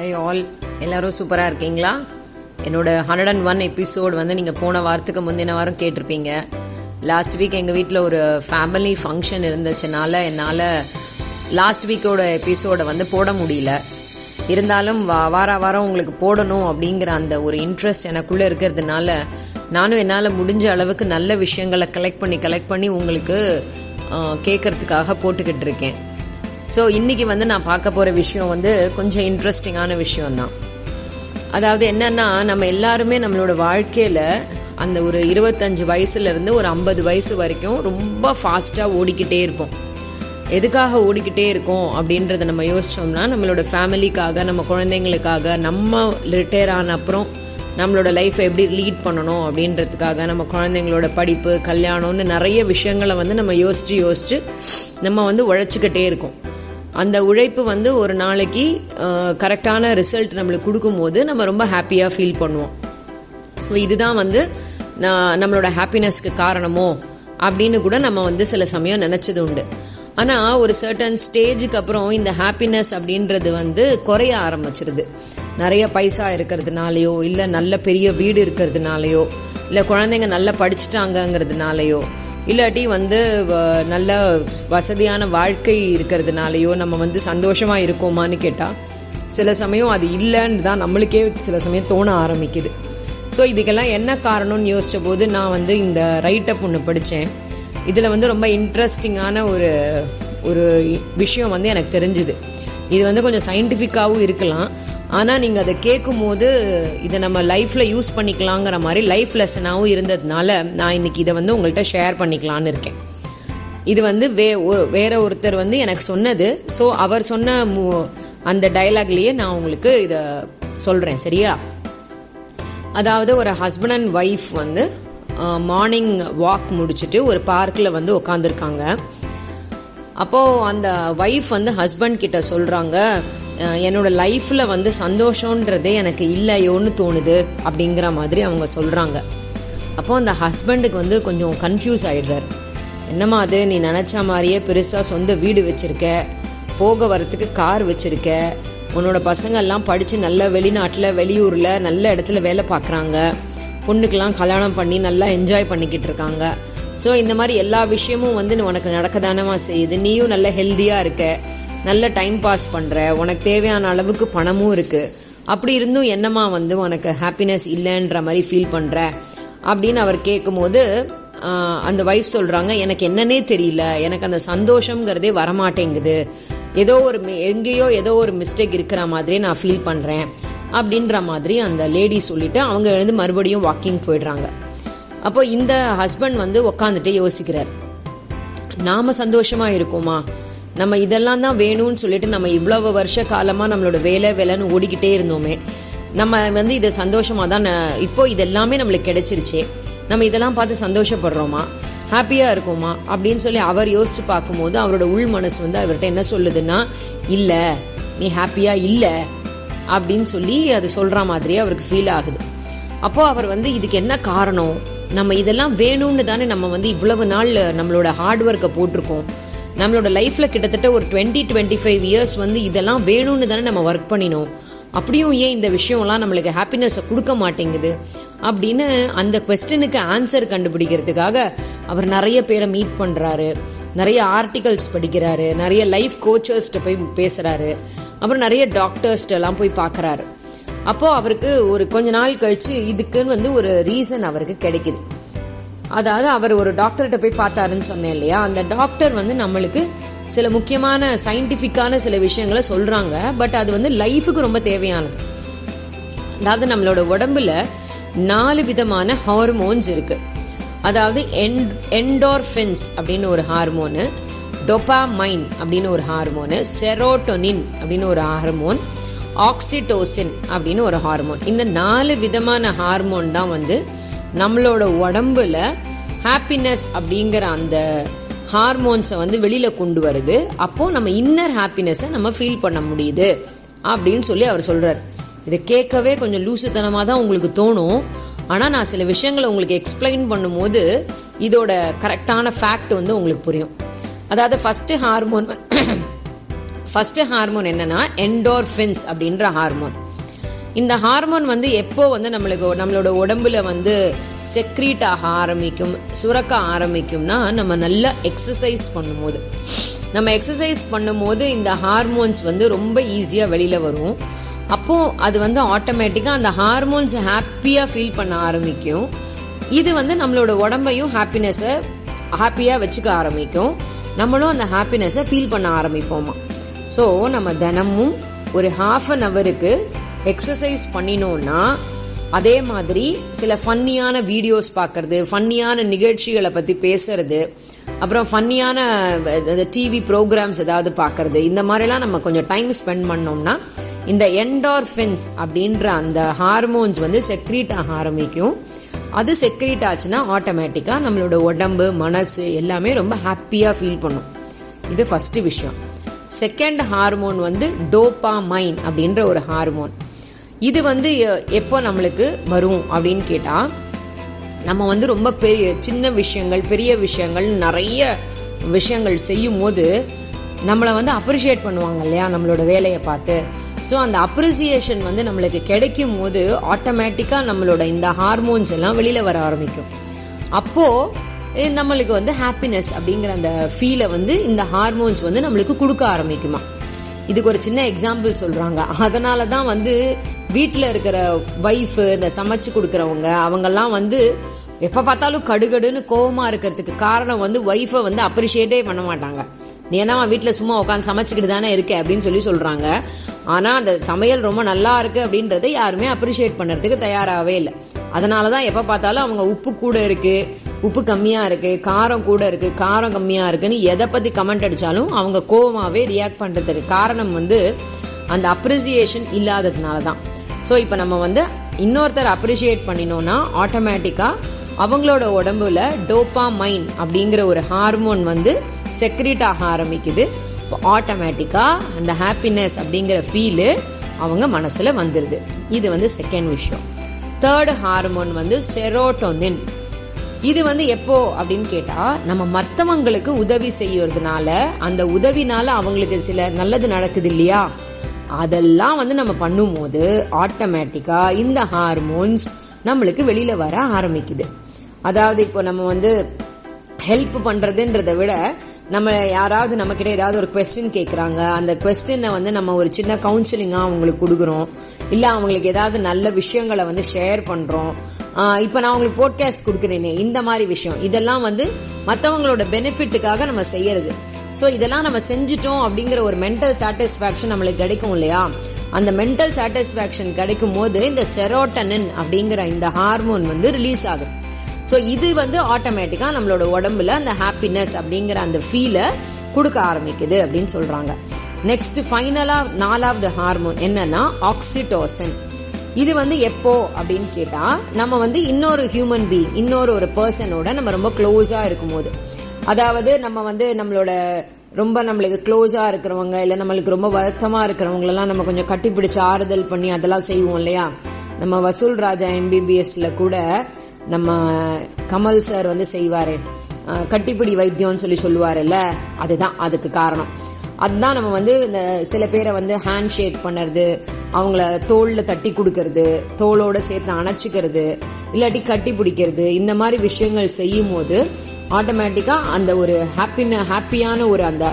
Hi all எல்லாரும் சூப்பராக இருக்கீங்களா? என்னோட ஹண்ட்ரட் அண்ட் ஒன் எபிசோட் வந்து நீங்கள் போன வாரத்துக்கு முந்தின வாரம் கேட்டிருப்பீங்க. லாஸ்ட் வீக் எங்கள் வீட்டில் ஒரு ஃபேமிலி ஃபங்க்ஷன் இருந்துச்சுனால என்னால் லாஸ்ட் வீக்கோட எபிசோடை வந்து போட முடியல. இருந்தாலும் வா வார வாரம் உங்களுக்கு போடணும் அப்படிங்கிற அந்த ஒரு இன்ட்ரெஸ்ட் எனக்குள்ளே இருக்கிறதுனால நானும் என்னால் முடிஞ்ச அளவுக்கு நல்ல விஷயங்களை கலெக்ட் பண்ணி கலெக்ட் பண்ணி உங்களுக்கு கேட்கறதுக்காக போட்டுக்கிட்டு இருக்கேன். ஸோ இன்னைக்கு வந்து நான் பார்க்க போகிற விஷயம் வந்து கொஞ்சம் இன்ட்ரெஸ்டிங்கான விஷயம்தான். அதாவது என்னன்னா நம்ம எல்லாருமே நம்மளோட வாழ்க்கையில் அந்த ஒரு இருபத்தஞ்சு வயசுலேருந்து ஒரு ஐம்பது வயசு வரைக்கும் ரொம்ப ஃபாஸ்ட்டாக ஓடிக்கிட்டே இருப்போம். எதுக்காக ஓடிக்கிட்டே இருக்கோம் அப்படின்றத நம்ம யோசிச்சோம்னா நம்மளோட ஃபேமிலிக்காக நம்ம குழந்தைங்களுக்காக நம்ம ரிட்டையர் ஆன அப்புறம் நம்மளோட லைஃப்பை எப்படி லீட் பண்ணணும் அப்படின்றதுக்காக நம்ம குழந்தைங்களோட படிப்பு கல்யாணம்னு நிறைய விஷயங்களை வந்து நம்ம யோசித்து யோசித்து நம்ம வந்து உழைச்சிக்கிட்டே இருக்கோம். அந்த உழைப்பு வந்து ஒரு நாளைக்கு கரெக்டான ரிசல்ட் நம்மளுக்கு கொடுக்கும்போது நம்ம ரொம்ப ஹாப்பியாக ஃபீல் பண்ணுவோம். ஸோ இதுதான் வந்து நான் நம்மளோட ஹாப்பினஸ்க்கு காரணமோ அப்படின்னு கூட நம்ம வந்து சில சமயம் நினச்சது உண்டு. ஆனால் ஒரு சர்டன் ஸ்டேஜுக்கு அப்புறம் இந்த ஹாப்பினஸ் அப்படின்றது வந்து குறைய ஆரம்பிச்சிருது. நிறைய பைசா இருக்கிறதுனாலையோ இல்லை நல்ல பெரிய வீடு இருக்கிறதுனாலையோ இல்லை குழந்தைங்க நல்லா படிச்சுட்டாங்கங்கிறதுனாலையோ இல்லாட்டி வந்து நல்ல வசதியான வாழ்க்கை இருக்கிறதுனாலையோ நம்ம வந்து சந்தோஷமா இருக்கோமான்னு கேட்டால் சில சமயம் அது இல்லைன்னு தான் நம்மளுக்கே சில சமயம் தோண ஆரம்பிக்குது. ஸோ இதுக்கெல்லாம் என்ன காரணம்னு யோசிச்ச போது நான் வந்து இந்த ரைட்டப் ஒன்று படித்தேன் இதில் வந்து ரொம்ப இன்ட்ரெஸ்டிங்கான ஒரு ஒரு விஷயம் வந்து எனக்கு தெரிஞ்சுது. இது வந்து கொஞ்சம் சயின்டிஃபிக்காகவும் இருக்கலாம். ஆனால் நீங்கள் அதை கேட்கும் போது இதை நம்ம லைஃப்பில் யூஸ் பண்ணிக்கலாங்கிற மாதிரி லைஃப் லெசனாகவும் இருந்ததுனால நான் இன்னைக்கு இதை வந்து உங்கள்கிட்ட ஷேர் பண்ணிக்கலான்னு இருக்கேன். இது வந்து வே வேற ஒருத்தர் வந்து எனக்கு சொன்னது. ஸோ அவர் சொன்ன அந்த டைலாக்லேயே நான் உங்களுக்கு இதை சொல்கிறேன் சரியா? அதாவது ஒரு ஹஸ்பண்ட் அண்ட் ஒய்ஃப் வந்து மார்னிங் வாக் முடிச்சுட்டு ஒரு பார்க்கில் வந்து உட்காந்துருக்காங்க அப்போது அந்த ஒய்ஃப் வந்து ஹஸ்பண்ட் கிட்ட சொல்கிறாங்க என்னோட லைஃப்பில் வந்து சந்தோஷன்றதே எனக்கு இல்லையோன்னு தோணுது அப்படிங்கிற மாதிரி அவங்க சொல்கிறாங்க அப்போ அந்த ஹஸ்பண்டுக்கு வந்து கொஞ்சம் கன்ஃபியூஸ் ஆகிடுறார் என்னம்மா அது நீ நினச்ச மாதிரியே பெருசாக சொந்த வீடு வச்சுருக்க போக வரத்துக்கு கார் வச்சுருக்க உன்னோட பசங்கள்லாம் படித்து நல்ல வெளிநாட்டில் வெளியூரில் நல்ல இடத்துல வேலை பார்க்குறாங்க பொண்ணுக்கெல்லாம் கல்யாணம் பண்ணி நல்லா என்ஜாய் பண்ணிக்கிட்டு இருக்காங்க. ஸோ இந்த மாதிரி எல்லா விஷயமும் வந்து உனக்கு நடக்க நடக்கதானமா செய்யுது? நீயும் நல்ல ஹெல்த்தியாக இருக்க. நல்ல டைம் பாஸ் பண்ணுற உனக்கு தேவையான அளவுக்கு பணமும் இருக்குது அப்படி இருந்தும் என்னம்மா வந்து உனக்கு ஹாப்பினஸ் இல்லைன்ற மாதிரி ஃபீல் பண்ணுற அப்படின்னு அவர் கேட்கும்போது அந்த ஒய்ஃப் சொல்கிறாங்க எனக்கு என்னன்னே தெரியல. எனக்கு அந்த சந்தோஷங்கிறதே வரமாட்டேங்குது. ஏதோ ஒரு எங்கேயோ ஏதோ ஒரு மிஸ்டேக் இருக்கிற மாதிரி நான் ஃபீல் பண்ணுறேன் அப்படின்ற மாதிரி அந்த லேடி சொல்லிட்டு அவங்க எழுந்து மறுபடியும் வாக்கிங் போயிடுறாங்க. அப்போ இந்த ஹஸ்பண்ட் வந்து உக்காந்துட்டு யோசிக்கிறார். நாம சந்தோஷமா இருக்கோமா? நம்ம இதெல்லாம் தான் வேணும்னு சொல்லிட்டு நம்ம இவ்வளவு வருஷ காலமா நம்மளோட வேலை வேலைன்னு ஓடிக்கிட்டே இருந்தோமே. நம்ம வந்து இதை சந்தோஷமா தான் இப்போ இதெல்லாமே நம்மளுக்கு கிடைச்சிருச்சே. நம்ம இதெல்லாம் பார்த்து சந்தோஷப்படுறோமா? ஹாப்பியா இருக்குமா? அப்படின்னு சொல்லி அவர் யோசிச்சு பார்க்கும்போது அவரோட உள் மனசு வந்து அவர்கிட்ட என்ன சொல்லுதுன்னா இல்ல நீ ஹாப்பியா இல்ல அப்படின்னு சொல்லி அது சொல்ற மாதிரி அவருக்கு ஃபீல் ஆகுது. அப்போ அவர் வந்து இதுக்கு என்ன காரணம்? நம்ம இதெல்லாம் வேணும்னு தானே நம்ம வந்து இவ்வளவு நாள் நம்மளோட ஹார்ட் ஒர்க்கை போட்டிருக்கோம். நம்மளோட லைஃப்ல கிட்டத்தட்ட ஒரு டுவெண்ட்டி டுவெண்ட்டி ஃபைவ் இயர்ஸ் வந்து இதெல்லாம் வேணும்னு தானே நம்ம ஒர்க் பண்ணினோம். அப்படியும் ஏன் இந்த விஷயம்லாம் நம்மளுக்கு ஹாப்பினஸை கொடுக்க மாட்டேங்குது? அப்படின்னு அந்த கொஸ்டினுக்கு ஆன்சர் கண்டுபிடிக்கிறதுக்காக அவர் நிறைய பேரை மீட் பண்றாரு. நிறைய ஆர்டிகல்ஸ் படிக்கிறாரு. நிறைய லைஃப் கோச்சர்ஸ்ட்ட போய் பேசுறாரு. அப்புறம் நிறைய டாக்டர்ஸ்ட எல்லாம் போய் பாக்குறாரு. அப்போ அவருக்கு ஒரு கொஞ்ச நாள் கழிச்சு இதுக்குன்னு வந்து ஒரு ரீசன் அவருக்கு கிடைக்குது. அதாவது அவர் ஒரு டாக்டர்கிட்ட போய் பார்த்தாருன்னு சொன்னேன் இல்லையா? அந்த டாக்டர் வந்து நம்மளுக்கு சில முக்கியமான சயின்டிஃபிக்கான சில விஷயங்களை சொல்றாங்க. பட் அது வந்து லைஃபுக்கு ரொம்ப தேவையானது. அதாவது நம்மளோட உடம்புல நாலு விதமான ஹார்மோன்ஸ் இருக்கு. அதாவது என்டோர்ஃபின்ஸ் அப்படின்னு ஒரு ஹார்மோனு டொபாமைன் அப்படின்னு ஒரு ஹார்மோனு செரோட்டோனின் அப்படின்னு ஒரு ஹார்மோன் ஆக்சிடோசின் அப்படின்னு ஒரு ஹார்மோன். இந்த நாலு விதமான ஹார்மோன் தான் வந்து நம்மளோட உடம்புல ஹாப்பினஸ் அப்படிங்கிற அந்த ஹார்மோன்ஸை வந்து வெளியில கொண்டு வருது. அப்போ நம்ம இன்னர் ஹாப்பினஸை நம்ம ஃபீல் பண்ண முடியுது. அப்படின்னு சொல்லி அவர் சொல்றாரு. இதை கேட்கவே கொஞ்சம் லூசுத்தனமாக தான் உங்களுக்கு தோணும். ஆனால் நான் சில விஷயங்களை உங்களுக்கு எக்ஸ்பிளைன் பண்ணும்போது இதோட கரெக்டான ஃபேக்ட் வந்து உங்களுக்கு புரியும். அதாவது ஃபர்ஸ்ட் ஹார்மோன் ஃபர்ஸ்ட் ஹார்மோன் என்னன்னா என்டோர்ஃபின்ஸ் அப்படின்ற ஹார்மோன் இந்த ஹார்மோன் வந்து எப்போ வந்து நம்மளுக்கு நம்மளோட உடம்புல வந்து செக்ரீட் ஆக ஆரம்பிக்கும் சுரக்க ஆரம்பிக்கும்னா நம்ம நல்லா எக்ஸசைஸ் பண்ணும்போது. நம்ம எக்ஸசைஸ் பண்ணும்போது இந்த ஹார்மோன்ஸ் வந்து ரொம்ப ஈஸியாக வெளியில் வரும். அப்போ அது வந்து ஆட்டோமேட்டிக்காக அந்த ஹார்மோன்ஸ் ஹாப்பியாக ஃபீல் பண்ண ஆரம்பிக்கும். இது வந்து நம்மளோட உடம்பையும் ஹாப்பினஸை ஹாப்பியாக வச்சுக்க ஆரம்பிக்கும். நம்மளும் அந்த ஹாப்பினஸை ஃபீல் பண்ண ஆரம்பிப்போமா. ஸோ நம்ம தினமும் ஒரு ஹாஃப் அன் ஹவருக்கு எக்ஸசைஸ் பண்ணினோம்னா அதே மாதிரி சில ஃபன்னியான வீடியோஸ் பார்க்கறது ஃபன்னியான நிகழ்ச்சிகளை பற்றி பேசுறது அப்புறம் ஃபன்னியான டிவி ப்ரோக்ராம்ஸ் ஏதாவது பார்க்கறது இந்த மாதிரிலாம் நம்ம கொஞ்சம் டைம் ஸ்பெண்ட் பண்ணோம்னா இந்த என்டார்ஃபின்ஸ் அப்படின்ற அந்த ஹார்மோன்ஸ் வந்து செக்ரீட் ஆக ஆரம்பிக்கும். அது செக்ரீட் ஆச்சுன்னா ஆட்டோமேட்டிக்காக நம்மளோட உடம்பு மனசு எல்லாமே ரொம்ப ஹாப்பியாக ஃபீல் பண்ணும். இது ஃபஸ்ட்டு விஷயம். செகண்ட் ஹார்மோன் வந்து டோபாமைன் அப்படின்ற ஒரு ஹார்மோன் இது வந்து எப்போ நம்மளுக்கு வரும் அப்படின்னு கேட்டால் நம்ம வந்து ரொம்ப பெரிய சின்ன விஷயங்கள் பெரிய விஷயங்கள் நிறைய விஷயங்கள் செய்யும் போது நம்மளை வந்து அப்ரிஷியேட் பண்ணுவாங்க இல்லையா நம்மளோட வேலையை பார்த்து. ஸோ அந்த அப்ரிசியேஷன் வந்து நம்மளுக்கு கிடைக்கும் போது ஆட்டோமேட்டிக்காக நம்மளோட இந்த ஹார்மோன்ஸ் எல்லாம் வெளியில் வர ஆரம்பிக்கும். அப்போது நம்மளுக்கு வந்து ஹாப்பினஸ் அப்படிங்கிற அந்த ஃபீலை வந்து இந்த ஹார்மோன்ஸ் வந்து நம்மளுக்கு கொடுக்க ஆரம்பிக்குமா? இதுக்கு ஒரு சின்ன எக்ஸாம்பிள் சொல்கிறாங்க அதனால தான் வந்து வீட்டில் இருக்கிற ஒய்ஃபு இந்த சமைச்சு கொடுக்குறவங்க அவங்கெல்லாம் வந்து எப்போ பார்த்தாலும் கடுகடுன்னு கோவமாக இருக்கிறதுக்கு காரணம் வந்து ஒய்ஃபை வந்து அப்ரிஷியேட்டே பண்ண மாட்டாங்க. நீ என்னவா வீட்டில் சும்மா உட்காந்து சமைச்சிக்கிட்டு தானே இருக்க அப்படின்னு சொல்லி சொல்கிறாங்க ஆனால் அந்த சமையல் ரொம்ப நல்லா இருக்குது அப்படின்றத யாருமே அப்ரிஷியேட் பண்ணுறதுக்கு தயாராகவே இல்லை. அதனால தான் எப்போ பார்த்தாலும் அவங்க உப்பு கூட இருக்குது உப்பு கம்மியாக இருக்குது காரம் கூட இருக்குது காரம் கம்மியாக இருக்குன்னு எதை பற்றி கமெண்ட் அடித்தாலும் அவங்க கோவமாகவே ரியாக்ட் பண்ணுறதுக்கு காரணம் வந்து அந்த அப்ரிசியேஷன் இல்லாததுனால தான் ஸோ இப்போ நம்ம வந்து இன்னொருத்தர் அப்ரிஷியேட் பண்ணினோம்னா ஆட்டோமேட்டிக்காக அவங்களோட உடம்புல டோப்பா மைன் அப்படிங்கிற ஒரு ஹார்மோன் வந்து செக்ரீட் ஆக ஆரம்பிக்குது. இப்போ ஆட்டோமேட்டிக்காக அந்த ஹாப்பினஸ் அப்படிங்கிற ஃபீலு அவங்க மனசில் வந்துடுது இது வந்து செகண்ட் விஷயம். தேர்டு ஹார்மோன் வந்து செரோட்டோனின் இது வந்து எப்போ அப்படின்னு கேட்டால் நம்ம மற்றவங்களுக்கு உதவி செய்யறதுனால அந்த உதவினால அவங்களுக்கு சில நல்லது நடக்குது இல்லையா? அதெல்லாம் வந்து நம்ம பண்ணும்போது ஆட்டோமேட்டிக்காக இந்த ஹார்மோன்ஸ் நம்மளுக்கு வெளியில் வர ஆரம்பிக்குது. அதாவது இப்போ நம்ம வந்து ஹெல்ப் பண்ணுறதுன்றதை விட நம்ம யாராவது நம்மக்கிட்ட ஏதாவது ஒரு கொஸ்டின் கேட்குறாங்க அந்த கொஸ்டினை வந்து நம்ம ஒரு சின்ன கவுன்சிலிங்காக அவங்களுக்கு கொடுக்குறோம். இல்லை அவங்களுக்கு ஏதாவது நல்ல விஷயங்களை வந்து ஷேர் பண்ணுறோம் இப்போ நான் உங்களுக்கு போட்காஸ்ட் கொடுக்குறேனே இந்த மாதிரி விஷயம். இதெல்லாம் வந்து மற்றவங்களோட பெனிஃபிட்டுக்காக நம்ம செய்யறது. ஸோ இதெல்லாம் நம்ம செஞ்சுட்டோம் அப்படிங்கிற ஒரு மென்டல் சாட்டிஸ்ஃபேக்ஷன் நம்மளுக்கு கிடைக்கும் இல்லையா? அந்த மென்டல் சாட்டிஸ்ஃபேக்ஷன் கிடைக்கும் போது இந்த செரோட்டனின் அப்படிங்கிற இந்த ஹார்மோன் வந்து ரிலீஸ் ஆகுது ஸோ இது வந்து ஆட்டோமேட்டிக்காக நம்மளோட உடம்புல அந்த ஹாப்பினஸ் அப்படிங்கிற அந்த ஃபீலை கொடுக்க ஆரம்பிக்குது அப்படின்னு சொல்கிறாங்க நெக்ஸ்ட் ஃபைனலாக நாலாவது ஹார்மோன் என்னன்னா ஆக்சிடோசன் இது வந்து எப்போ அப்படின்னு கேட்டால் நம்ம வந்து இன்னொரு ஹியூமன் பீங் இன்னொரு ஒரு பர்சனோட நம்ம ரொம்ப க்ளோஸாக இருக்கும்போது. அதாவது நம்ம வந்து நம்மளோட ரொம்ப நம்மளுக்கு க்ளோஸாக இருக்கிறவங்க இல்லை நம்மளுக்கு ரொம்ப வருத்தமாக இருக்கிறவங்களெல்லாம் நம்ம கொஞ்சம் கட்டிப்பிடிச்சு ஆறுதல் பண்ணி அதெல்லாம் செய்வோம் இல்லையா? நம்ம வசூல் ராஜா எம்பிபிஎஸ்ல கூட நம்ம கமல் சார் வந்து செய்வார். கட்டிப்பிடி வைத்தியம்னு சொல்லி சொல்லுவார்ல அதுதான் அதுக்கு காரணம். அதுதான் நம்ம வந்து இந்த சில பேரை வந்து ஹேண்ட் ஷேக் பண்ணுறது அவங்கள தோளில் தட்டி கொடுக்கறது தோளோடு சேர்த்து அணைச்சிக்கிறது இல்லாட்டி கட்டி பிடிக்கிறது இந்த மாதிரி விஷயங்கள் செய்யும் போது ஆட்டோமேட்டிக்காக அந்த ஒரு ஹாப்பின ஹாப்பியான ஒரு அந்த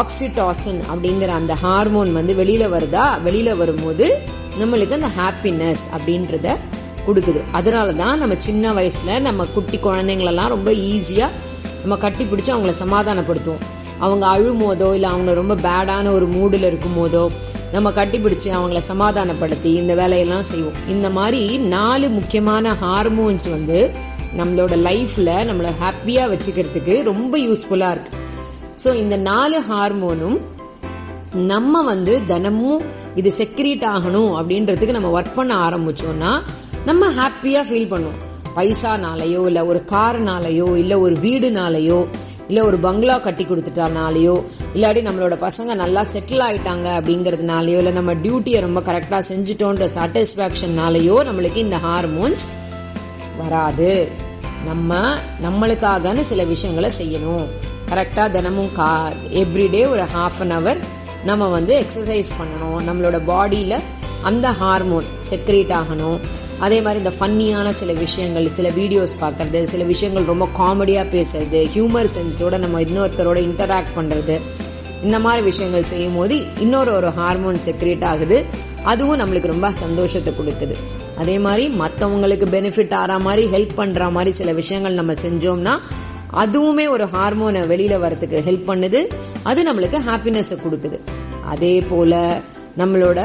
ஆக்சிடாசன் அப்படிங்கிற அந்த ஹார்மோன் வந்து வெளியில் வருதா? வெளியில் வரும்போது நம்மளுக்கு அந்த ஹாப்பினஸ் அப்படின்றத கொடுக்குது. அதனால தான் நம்ம சின்ன வயசில் நம்ம குட்டி குழந்தைங்களெல்லாம் ரொம்ப ஈஸியாக நம்ம கட்டி பிடிச்சி அவங்கள சமாதானப்படுத்துவோம். அவங்க அழும் போதோ இல்லை அவங்க ரொம்ப பேடான ஒரு மூடில் இருக்கும் போதோ நம்ம கட்டிப்பிடிச்சு அவங்கள சமாதானப்படுத்தி இந்த வேலையெல்லாம் செய்வோம். இந்த மாதிரி நாலு முக்கியமான ஹார்மோன்ஸ் வந்து நம்மளோட லைஃப்பில் நம்மளை ஹாப்பியாக வச்சுக்கிறதுக்கு ரொம்ப யூஸ்ஃபுல்லாக இருக்குது ஸோ இந்த நாலு ஹார்மோனும் நம்ம வந்து தினமும் இது செக்ரீட் ஆகணும் அப்படின்றதுக்கு நம்ம ஒர்க் பண்ண ஆரம்பிச்சோம்னா நம்ம ஹாப்பியாக ஃபீல் பண்ணுவோம். பைசானாலேயோ இல்லை ஒரு கார்னாலேயோ இல்லை ஒரு வீடுனாலேயோ இல்லை ஒரு பங்களா கட்டி கொடுத்துட்டானாலேயோ இல்லாட்டி நம்மளோட பசங்க நல்லா செட்டில் ஆகிட்டாங்க அப்படிங்கிறதுனாலையோ இல்லை நம்ம டியூட்டியை ரொம்ப கரெக்டாக செஞ்சுட்டோன்ற சாட்டிஸ்ஃபேக்ஷன்னாலேயோ நம்மளுக்கு இந்த ஹார்மோன்ஸ் வராது. நம்ம நம்மளுக்காகன்னு சில விஷயங்களை செய்யணும். கரெக்டாக தினமும் கா எவ்ரிடே ஒரு ஹாஃப் அன் ஹவர் நம்ம வந்து எக்ஸசைஸ் பண்ணணும். நம்மளோட பாடியில் அந்த ஹார்மோன் செக்ரேட் ஆகணும். அதே மாதிரி இந்த ஃபன்னியான சில விஷயங்கள் சில வீடியோஸ் பார்க்கறது சில விஷயங்கள் ரொம்ப காமெடியாக பேசுறது ஹியூமர் சென்ஸோட நம்ம இன்னொருத்தரோட இன்டராக்ட் பண்ணுறது இந்த மாதிரி விஷயங்கள் செய்யும் போது இன்னொரு ஒரு ஹார்மோன் செக்ரேட் ஆகுது. அதுவும் நம்மளுக்கு ரொம்ப சந்தோஷத்தை கொடுக்குது. அதே மாதிரி மற்றவங்களுக்கு பெனிஃபிட் ஆகிற மாதிரி ஹெல்ப் பண்ணுற மாதிரி சில விஷயங்கள் நம்ம செஞ்சோம்னா அதுவுமே ஒரு ஹார்மோனை வெளியில் வரத்துக்கு ஹெல்ப் பண்ணுது. அது நம்மளுக்கு ஹாப்பினஸை கொடுக்குது. அதே போல் நம்மளோட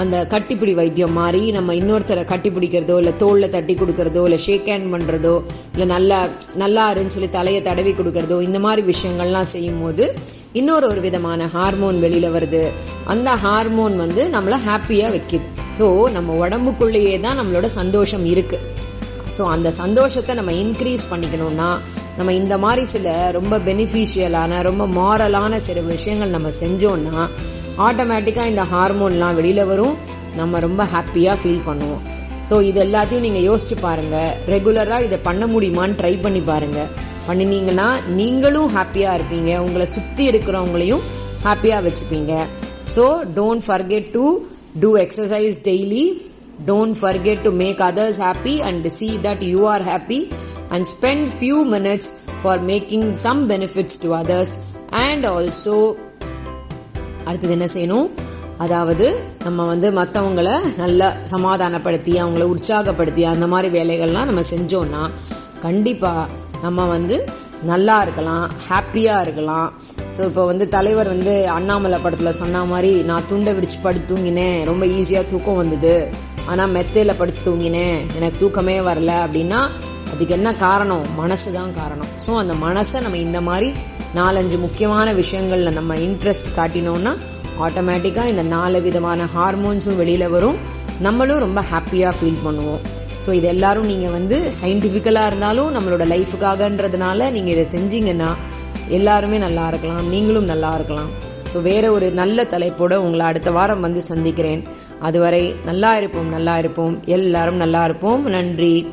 அந்த கட்டிப்பிடி வைத்தியம் மாதிரி நம்ம இன்னொருத்தரை கட்டி பிடிக்கிறதோ இல்லை தோளில் தட்டி கொடுக்கறதோ இல்லை ஷேக் ஹேண்ட் பண்ணுறதோ இல்லை நல்லா நல்லா இருன்னு சொல்லி தலையை தடவி கொடுக்கறதோ இந்த மாதிரி விஷயங்கள்லாம் செய்யும் போது இன்னொரு ஒரு விதமான ஹார்மோன் வெளியில் வருது. அந்த ஹார்மோன் வந்து நம்மளை ஹாப்பியாக வைக்குது. ஸோ நம்ம உடம்புக்குள்ளேயே தான் நம்மளோட சந்தோஷம் இருக்குது ஸோ அந்த சந்தோஷத்தை நம்ம இன்க்ரீஸ் பண்ணிக்கணும்னா நம்ம இந்த மாதிரி சில ரொம்ப பெனிஃபிஷியலான ரொம்ப மாரலான சில விஷயங்கள் நம்ம செஞ்சோம்னா ஆட்டோமேட்டிக்காக இந்த ஹார்மோன்லாம் வெளியில் வரும். நம்ம ரொம்ப ஹாப்பியாக ஃபீல் பண்ணுவோம். ஸோ இது எல்லாத்தையும் நீங்கள் யோசிச்சு பாருங்கள் ரெகுலராக இதை பண்ண முடியுமான்னு ட்ரை பண்ணி பாருங்கள் பண்ணினீங்கன்னா நீங்களும் ஹாப்பியாக இருப்பீங்க. உங்களை சுற்றி இருக்கிறவங்களையும் ஹாப்பியாக வச்சுப்பீங்க. So don't forget to do exercise daily don't forget to make others happy and see that you are happy and spend few minutes for making some benefits to others. And also அடுத்தது என்ன செய்யணும்? அதாவது நம்ம வந்து மற்றவங்கள நல்லா சமாதானப்படுத்தி அவங்கள உற்சாகப்படுத்தி அந்த மாதிரி வேலைகள்லாம் நம்ம செஞ்சோம்னா கண்டிப்பாக நம்ம வந்து நல்லா இருக்கலாம் ஹாப்பியாக இருக்கலாம். ஸோ இப்போ வந்து தலைவர் வந்து அண்ணாமலை படத்தில் சொன்ன மாதிரி நான் துண்டை விரிச்சு படுத்து தூங்கினேன். ரொம்ப ஈஸியாக தூக்கம் வந்தது. ஆனால் மெத்தையில் படுத்து தூங்கினேன் எனக்கு தூக்கமே வரல அப்படின்னா அதுக்கு என்ன காரணம்? மனசு தான் காரணம். ஸோ அந்த மனசை நம்ம இந்த மாதிரி நாலஞ்சு முக்கியமான விஷயங்களில் நம்ம இன்ட்ரெஸ்ட் காட்டினோம்னா ஆட்டோமேட்டிக்காக இந்த நாலு விதமான ஹார்மோன்ஸும் வெளியில் வரும். நம்மளும் ரொம்ப ஹாப்பியாக ஃபீல் பண்ணுவோம். ஸோ இது எல்லாரும் நீங்கள் வந்து சயின்டிஃபிக்கலாக இருந்தாலும் நம்மளோட லைஃபுக்காகன்றதுனால நீங்கள் இதை செஞ்சீங்கன்னா எல்லாருமே நல்லா இருக்கலாம். நீங்களும் நல்லா இருக்கலாம். ஸோ வேற ஒரு நல்ல தலைப்போடு உங்களை அடுத்த வாரம் வந்து சந்திக்கிறேன். அதுவரை நல்லா இருப்போம் நல்லா இருப்போம். எல்லாரும் நல்லா இருப்போம். நன்றி.